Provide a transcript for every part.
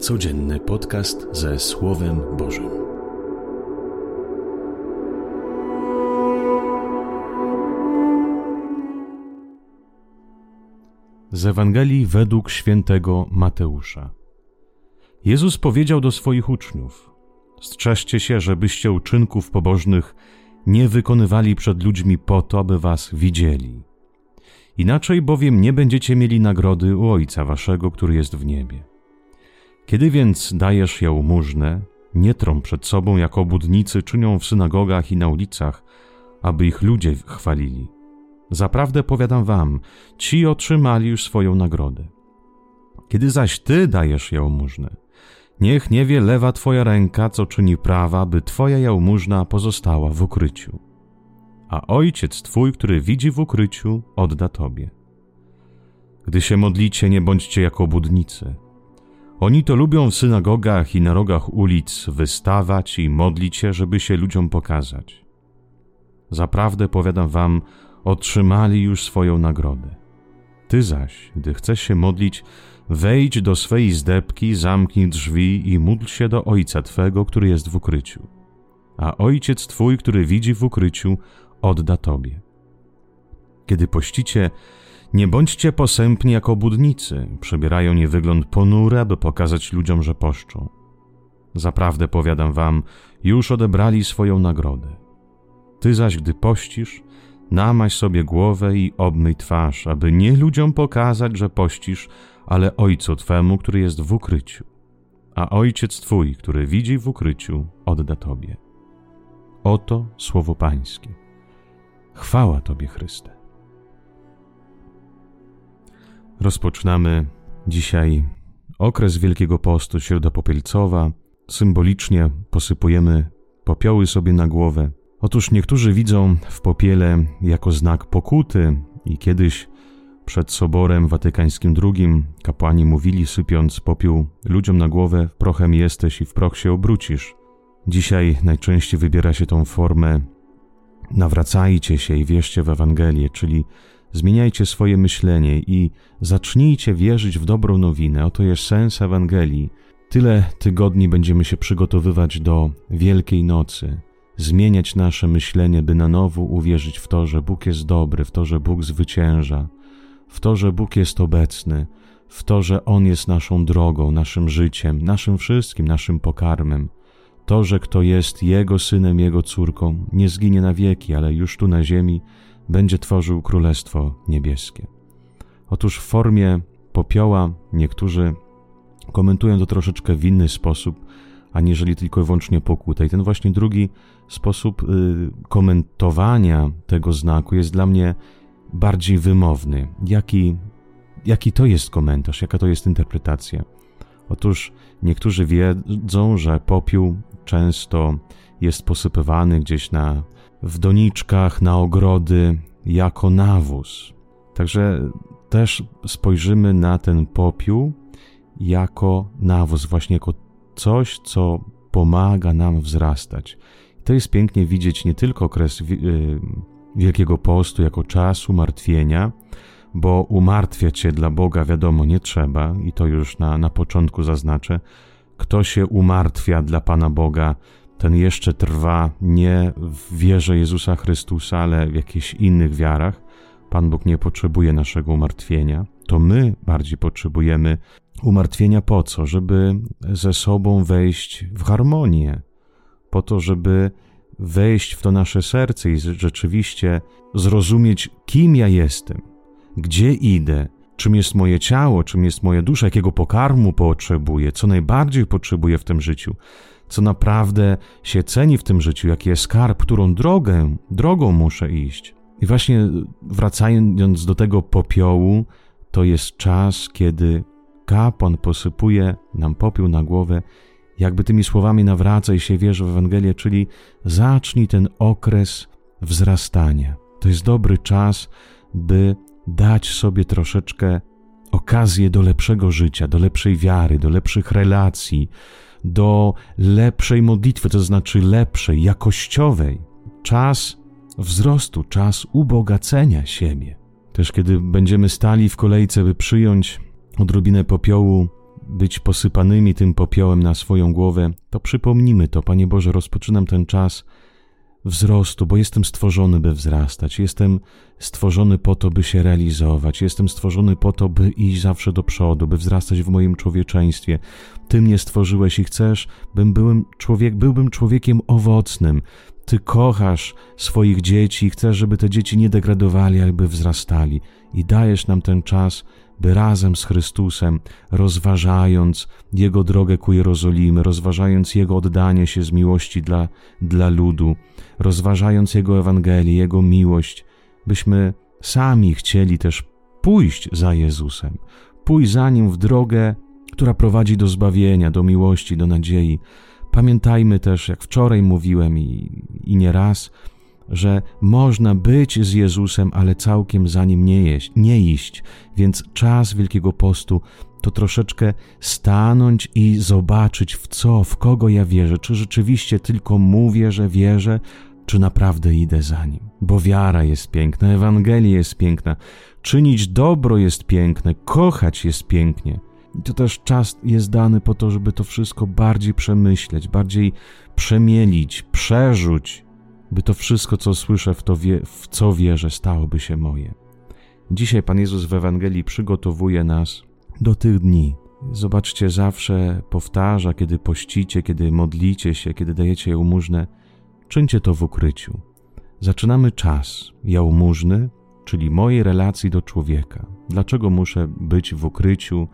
Codzienny podcast ze Słowem Bożym. Z Ewangelii według świętego Mateusza. Jezus powiedział do swoich uczniów: Strzeżcie się, żebyście uczynków pobożnych nie wykonywali przed ludźmi po to, aby was widzieli. Inaczej bowiem nie będziecie mieli nagrody u Ojca Waszego, który jest w niebie. Kiedy więc dajesz jałmużnę, nie trąb przed sobą, jak obudnicy czynią w synagogach i na ulicach, aby ich ludzie chwalili. Zaprawdę powiadam wam, ci otrzymali już swoją nagrodę. Kiedy zaś ty dajesz jałmużnę, niech nie wie lewa twoja ręka, co czyni prawa, by twoja jałmużna pozostała w ukryciu. A ojciec twój, który widzi w ukryciu, odda tobie. Gdy się modlicie, nie bądźcie jako budnicy. Oni to lubią w synagogach i na rogach ulic wystawać i modlić się, żeby się ludziom pokazać. Zaprawdę powiadam wam, otrzymali już swoją nagrodę. Ty zaś, gdy chcesz się modlić, wejdź do swej zdebki, zamknij drzwi i módl się do Ojca Twego, który jest w ukryciu. A Ojciec Twój, który widzi w ukryciu, odda Tobie. Kiedy pościcie, nie bądźcie posępni jako budnicy, przybierają nie wygląd ponury, aby pokazać ludziom, że poszczą. Zaprawdę powiadam wam, już odebrali swoją nagrodę. Ty zaś, gdy pościsz, namaś sobie głowę i obmyj twarz, aby nie ludziom pokazać, że pościsz, ale Ojcu Twemu, który jest w ukryciu. A Ojciec Twój, który widzi w ukryciu, odda Tobie. Oto słowo Pańskie. Chwała Tobie, Chryste. Rozpoczynamy dzisiaj okres Wielkiego Postu, Środa Popielcowa. Symbolicznie posypujemy popioły sobie na głowę. Otóż niektórzy widzą w popiele jako znak pokuty i kiedyś przed Soborem Watykańskim II kapłani mówili, sypiąc popiół ludziom na głowę, prochem jesteś i w proch się obrócisz. Dzisiaj najczęściej wybiera się tą formę nawracajcie się i wierzcie w Ewangelię, czyli Zmieniajcie swoje myślenie i zacznijcie wierzyć w dobrą nowinę. Oto jest sens Ewangelii. Tyle tygodni będziemy się przygotowywać do Wielkiej Nocy, zmieniać nasze myślenie, by na nowo uwierzyć w to, że Bóg jest dobry, w to, że Bóg zwycięża, w to, że Bóg jest obecny, w to, że On jest naszą drogą, naszym życiem, naszym wszystkim, naszym pokarmem. To, że kto jest Jego synem, Jego córką, nie zginie na wieki, ale już tu na ziemi będzie tworzył Królestwo Niebieskie. Otóż w formie popioła niektórzy komentują to troszeczkę w inny sposób, aniżeli tylko i wyłącznie pokutę. I ten właśnie drugi sposób y, komentowania tego znaku jest dla mnie bardziej wymowny. Jaki, jaki to jest komentarz, jaka to jest interpretacja? Otóż niektórzy wiedzą, że popiół często jest posypywany gdzieś na w doniczkach na ogrody jako nawóz. Także też spojrzymy na ten popiół jako nawóz, właśnie jako coś, co pomaga nam wzrastać. To jest pięknie widzieć nie tylko okres y, Wielkiego Postu jako czas umartwienia, bo umartwiać się dla Boga wiadomo nie trzeba i to już na, na początku zaznaczę. Kto się umartwia dla Pana Boga, ten jeszcze trwa nie w wierze Jezusa Chrystusa, ale w jakichś innych wiarach. Pan Bóg nie potrzebuje naszego umartwienia. To my bardziej potrzebujemy umartwienia po co? Żeby ze sobą wejść w harmonię, po to, żeby wejść w to nasze serce i rzeczywiście zrozumieć, kim ja jestem, gdzie idę, czym jest moje ciało, czym jest moja dusza, jakiego pokarmu potrzebuję, co najbardziej potrzebuję w tym życiu co naprawdę się ceni w tym życiu, jaki jest skarb, którą drogę, drogą muszę iść. I właśnie wracając do tego popiołu, to jest czas, kiedy kapłan posypuje nam popiół na głowę, jakby tymi słowami nawracaj się, wierzę w Ewangelię, czyli zacznij ten okres wzrastania. To jest dobry czas, by dać sobie troszeczkę okazję do lepszego życia, do lepszej wiary, do lepszych relacji, do lepszej modlitwy, to znaczy lepszej, jakościowej. Czas wzrostu, czas ubogacenia siebie. Też kiedy będziemy stali w kolejce, by przyjąć odrobinę popiołu, być posypanymi tym popiołem na swoją głowę, to przypomnimy to, Panie Boże, rozpoczynam ten czas wzrostu, bo jestem stworzony, by wzrastać. Jestem stworzony po to, by się realizować. Jestem stworzony po to, by iść zawsze do przodu, by wzrastać w moim człowieczeństwie. Ty mnie stworzyłeś i chcesz, bym byłem człowiek, byłbym człowiekiem owocnym. Ty kochasz swoich dzieci i chcesz, żeby te dzieci nie degradowali, ale by wzrastali. I dajesz nam ten czas, by razem z Chrystusem, rozważając Jego drogę ku Jerozolimy, rozważając Jego oddanie się z miłości dla, dla ludu, rozważając Jego Ewangelię, Jego miłość, byśmy sami chcieli też pójść za Jezusem, pójść za Nim w drogę, która prowadzi do zbawienia, do miłości, do nadziei. Pamiętajmy też, jak wczoraj mówiłem i, i nie raz, że można być z Jezusem, ale całkiem za nim nie, jeść, nie iść. Więc czas Wielkiego Postu to troszeczkę stanąć i zobaczyć, w co, w kogo ja wierzę. Czy rzeczywiście tylko mówię, że wierzę, czy naprawdę idę za nim. Bo wiara jest piękna, Ewangelia jest piękna, czynić dobro jest piękne, kochać jest pięknie. I to też czas jest dany po to, żeby to wszystko bardziej przemyśleć, bardziej przemielić, przerzuć, by to wszystko, co słyszę, w, to wie, w co wierzę, stałoby się moje. Dzisiaj Pan Jezus w Ewangelii przygotowuje nas do tych dni. Zobaczcie, zawsze powtarza, kiedy pościcie, kiedy modlicie się, kiedy dajecie jałmużnę, czyńcie to w ukryciu. Zaczynamy czas jałmużny, czyli mojej relacji do człowieka. Dlaczego muszę być w ukryciu?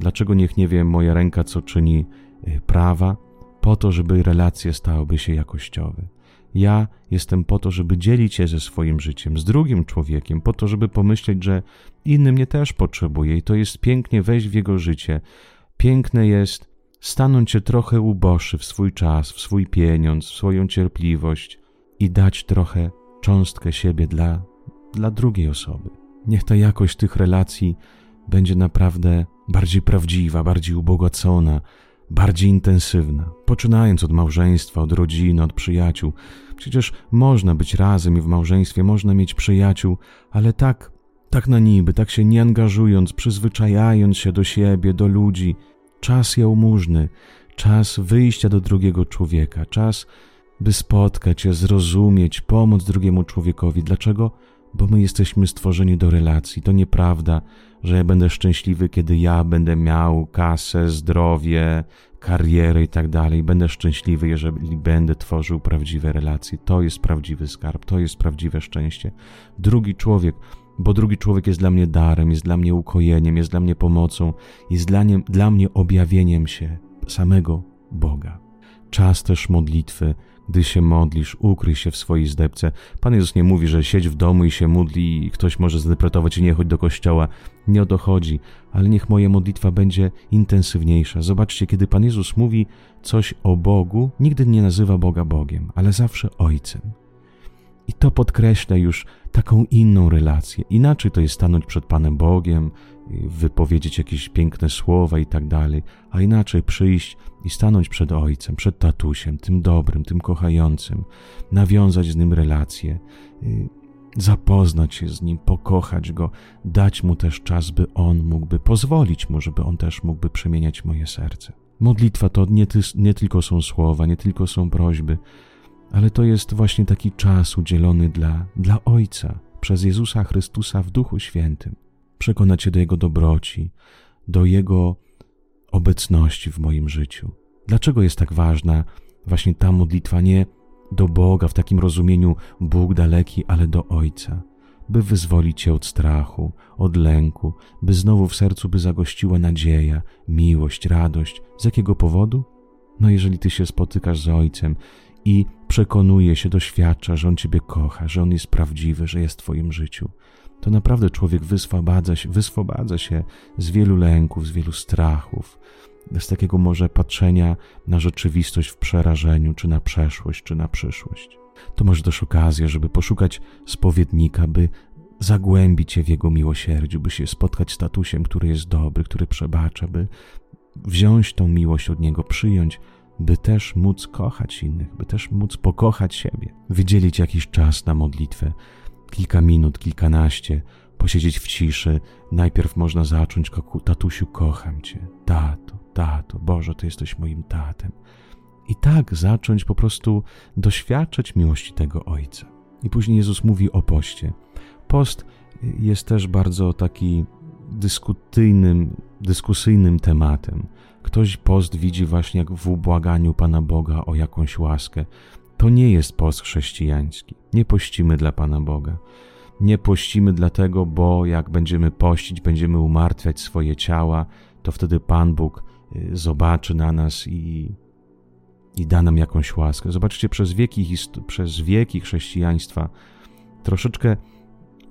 Dlaczego niech nie wie moja ręka, co czyni y, prawa? Po to, żeby relacje stałyby się jakościowe. Ja jestem po to, żeby dzielić się ze swoim życiem, z drugim człowiekiem, po to, żeby pomyśleć, że inny mnie też potrzebuje i to jest pięknie wejść w jego życie. Piękne jest stanąć się trochę uboższy w swój czas, w swój pieniądz, w swoją cierpliwość i dać trochę cząstkę siebie dla, dla drugiej osoby. Niech ta jakość tych relacji będzie naprawdę bardziej prawdziwa, bardziej ubogacona, bardziej intensywna, poczynając od małżeństwa, od rodziny, od przyjaciół. Przecież można być razem i w małżeństwie można mieć przyjaciół, ale tak, tak na niby, tak się nie angażując, przyzwyczajając się do siebie, do ludzi. Czas jałmużny, czas wyjścia do drugiego człowieka, czas, by spotkać się, zrozumieć, pomóc drugiemu człowiekowi. Dlaczego? Bo my jesteśmy stworzeni do relacji. To nieprawda, że ja będę szczęśliwy, kiedy ja będę miał kasę, zdrowie, karierę i tak dalej. Będę szczęśliwy, jeżeli będę tworzył prawdziwe relacje. To jest prawdziwy skarb, to jest prawdziwe szczęście. Drugi człowiek, bo drugi człowiek jest dla mnie darem, jest dla mnie ukojeniem, jest dla mnie pomocą, jest dla, nie, dla mnie objawieniem się samego Boga. Czas też modlitwy, gdy się modlisz, ukryj się w swojej zdepce. Pan Jezus nie mówi, że siedź w domu i się módli i ktoś może zinterpretować i nie chodź do kościoła. Nie o to chodzi, ale niech moja modlitwa będzie intensywniejsza. Zobaczcie, kiedy Pan Jezus mówi coś o Bogu, nigdy nie nazywa Boga Bogiem, ale zawsze Ojcem. I to podkreśla już taką inną relację. Inaczej to jest stanąć przed Panem Bogiem, wypowiedzieć jakieś piękne słowa i tak dalej, a inaczej przyjść i stanąć przed Ojcem, przed tatusiem, tym dobrym, tym kochającym, nawiązać z nim relacje, y, zapoznać się z nim, pokochać go, dać mu też czas, by on mógłby, pozwolić mu, żeby on też mógłby przemieniać moje serce. Modlitwa to nie, ty, nie tylko są słowa, nie tylko są prośby, ale to jest właśnie taki czas udzielony dla, dla Ojca przez Jezusa Chrystusa w Duchu Świętym. Przekonać się do Jego dobroci, do Jego obecności w moim życiu. Dlaczego jest tak ważna właśnie ta modlitwa nie do Boga w takim rozumieniu Bóg daleki, ale do Ojca, by wyzwolić cię od strachu, od lęku, by znowu w sercu by zagościła nadzieja, miłość, radość. Z jakiego powodu? No jeżeli ty się spotykasz z Ojcem i przekonuje się, doświadcza, że On Ciebie kocha, że On jest prawdziwy, że jest w Twoim życiu, to naprawdę człowiek wyswobadza się, wyswobadza się z wielu lęków, z wielu strachów, z takiego może patrzenia na rzeczywistość w przerażeniu, czy na przeszłość, czy na przyszłość. To może też okazja, żeby poszukać spowiednika, by zagłębić się w jego miłosierdziu, by się spotkać z tatusiem, który jest dobry, który przebacza, by wziąć tą miłość od niego, przyjąć by też móc kochać innych, by też móc pokochać siebie. Wydzielić jakiś czas na modlitwę, kilka minut, kilkanaście, posiedzieć w ciszy. Najpierw można zacząć, tatusiu, kocham cię, tato, tato, Boże, Ty jesteś moim tatem. I tak zacząć po prostu doświadczać miłości tego Ojca. I później Jezus mówi o poście. Post jest też bardzo taki dyskutyjnym, dyskusyjnym tematem. Ktoś post widzi właśnie jak w ubłaganiu Pana Boga o jakąś łaskę. To nie jest post chrześcijański. Nie pościmy dla Pana Boga. Nie pościmy dlatego, bo jak będziemy pościć, będziemy umartwiać swoje ciała, to wtedy Pan Bóg y, zobaczy na nas i, i da nam jakąś łaskę. Zobaczcie, przez wieki, przez wieki chrześcijaństwa troszeczkę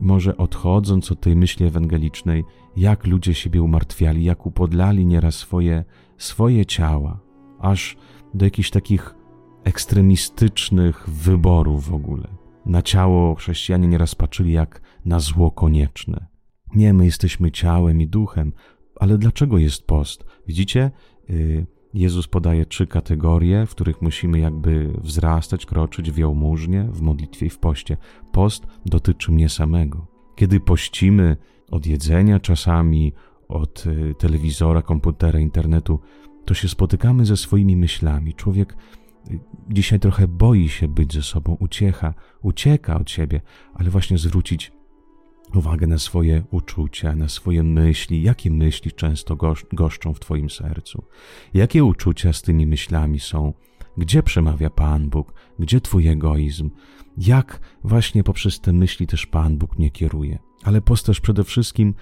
może odchodząc od tej myśli ewangelicznej, jak ludzie siebie umartwiali, jak upodlali nieraz swoje, swoje ciała, aż do jakichś takich ekstremistycznych wyborów w ogóle. Na ciało chrześcijanie nieraz patrzyli jak na zło konieczne. Nie, my jesteśmy ciałem i duchem, ale dlaczego jest post? Widzicie? Y, Jezus podaje trzy kategorie, w których musimy jakby wzrastać, kroczyć w jałmużnie, w modlitwie i w poście. Post dotyczy mnie samego. Kiedy pościmy od jedzenia czasami, od y, telewizora, komputera, internetu, to się spotykamy ze swoimi myślami. Człowiek y, dzisiaj trochę boi się być ze sobą, uciecha, ucieka od siebie, ale właśnie zwrócić uwagę na swoje uczucia, na swoje myśli, jakie myśli często goszczą w Twoim sercu, jakie uczucia z tymi myślami są, gdzie przemawia Pan Bóg, gdzie Twój egoizm, jak właśnie poprzez te myśli też Pan Bóg mnie kieruje. Ale post przede wszystkim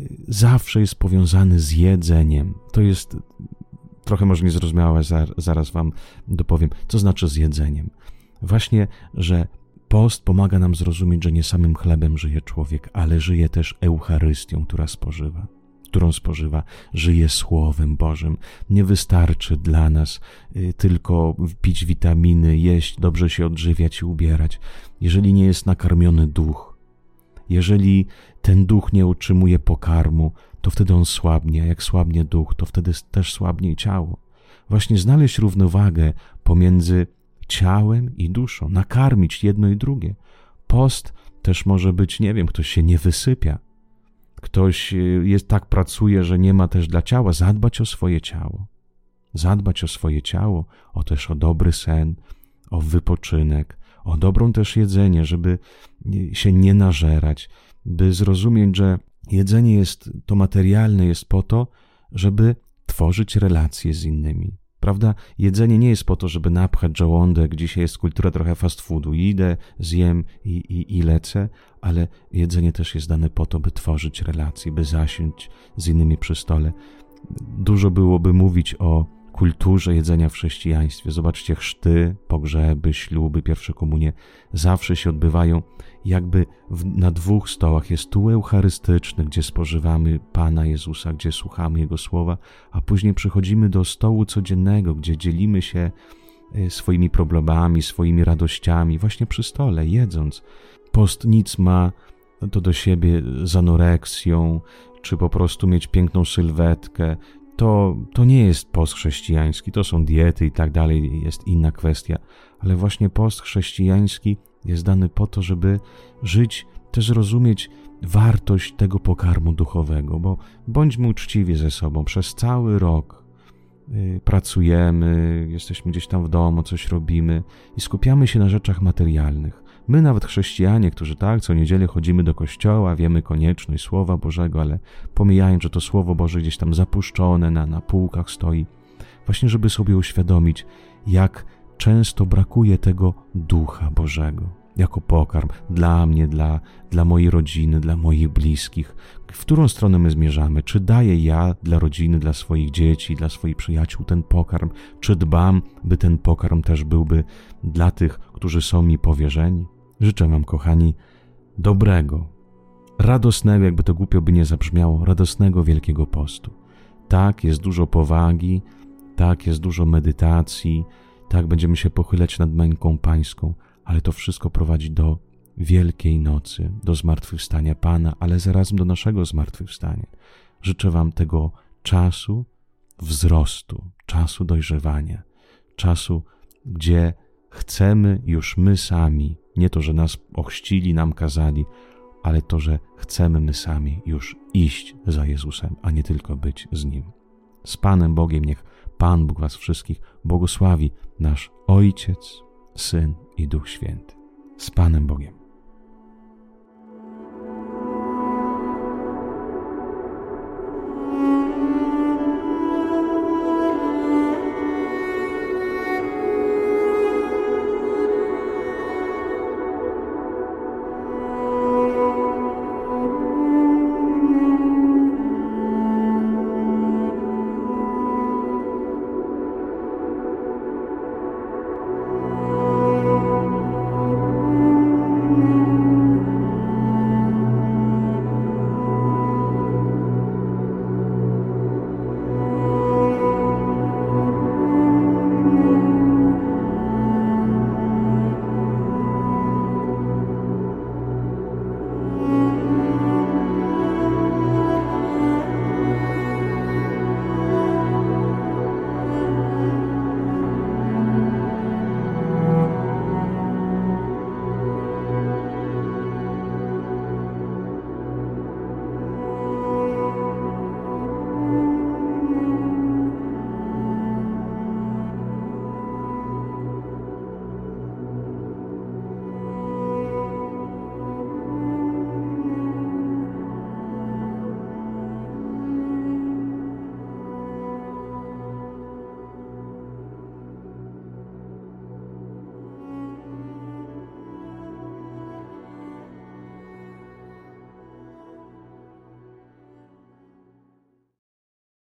y, zawsze jest powiązany z jedzeniem. To jest trochę może niezrozumiałe, zaraz Wam dopowiem, co znaczy z jedzeniem. Właśnie, że Post pomaga nam zrozumieć, że nie samym chlebem żyje człowiek, ale żyje też Eucharystią, która spożywa, którą spożywa, żyje Słowem Bożym. Nie wystarczy dla nas y, tylko pić witaminy, jeść, dobrze się odżywiać i ubierać, jeżeli nie jest nakarmiony duch. Jeżeli ten duch nie utrzymuje pokarmu, to wtedy on słabnie, a jak słabnie duch, to wtedy też słabnie ciało. Właśnie znaleźć równowagę pomiędzy ciałem i duszą, nakarmić jedno i drugie. Post też może być, nie wiem, ktoś się nie wysypia, ktoś y, jest tak pracuje, że nie ma też dla ciała, zadbać o swoje ciało. Zadbać o swoje ciało, o też o dobry sen, o wypoczynek, o dobrą też jedzenie, żeby się nie nażerać, by zrozumieć, że jedzenie jest to materialne jest po to, żeby tworzyć relacje z innymi, Prawda? Jedzenie nie jest po to, żeby napchać żołądek. Dzisiaj jest kultura trochę fast foodu. Idę, zjem i, i, i lecę, ale jedzenie też jest dane po to, by tworzyć relacje, by zasiąść z innymi przy stole. Dużo byłoby mówić o kulturze jedzenia w chrześcijaństwie. Zobaczcie, chrzty, pogrzeby, śluby, pierwsze komunie zawsze się odbywają jakby w, na dwóch stołach. Jest tu eucharystyczny, gdzie spożywamy Pana Jezusa, gdzie słuchamy Jego słowa, a później przychodzimy do stołu codziennego, gdzie dzielimy się e, swoimi problemami, swoimi radościami, właśnie przy stole, jedząc. Post nic ma to do siebie z anoreksją, czy po prostu mieć piękną sylwetkę, to, to nie jest post chrześcijański, to są diety i tak dalej, jest inna kwestia, ale właśnie post chrześcijański jest dany po to, żeby żyć, też rozumieć wartość tego pokarmu duchowego, bo bądźmy uczciwi ze sobą przez cały rok. Y, pracujemy, jesteśmy gdzieś tam w domu, coś robimy i skupiamy się na rzeczach materialnych. My, nawet chrześcijanie, którzy tak, co niedzielę chodzimy do kościoła, wiemy konieczność Słowa Bożego, ale pomijając, że to Słowo Boże gdzieś tam zapuszczone na, na półkach stoi, właśnie żeby sobie uświadomić, jak często brakuje tego Ducha Bożego jako pokarm dla mnie, dla, dla mojej rodziny, dla moich bliskich. W którą stronę my zmierzamy? Czy daję ja dla rodziny, dla swoich dzieci, dla swoich przyjaciół ten pokarm? Czy dbam, by ten pokarm też byłby dla tych, którzy są mi powierzeni? Życzę Wam, kochani, dobrego, radosnego, jakby to głupio by nie zabrzmiało, radosnego Wielkiego Postu. Tak, jest dużo powagi, tak, jest dużo medytacji, tak, będziemy się pochylać nad męką pańską, ale to wszystko prowadzi do Wielkiej Nocy, do zmartwychwstania Pana, ale zarazem do naszego zmartwychwstania. Życzę Wam tego czasu wzrostu, czasu dojrzewania, czasu, gdzie chcemy już my sami, nie to, że nas ochrzcili, nam kazali, ale to, że chcemy my sami już iść za Jezusem, a nie tylko być z Nim. z Panem Bogiem. Niech Pan Bóg Was wszystkich błogosławi, nasz Ojciec, Syn i Duch Święty. Z Panem Bogiem.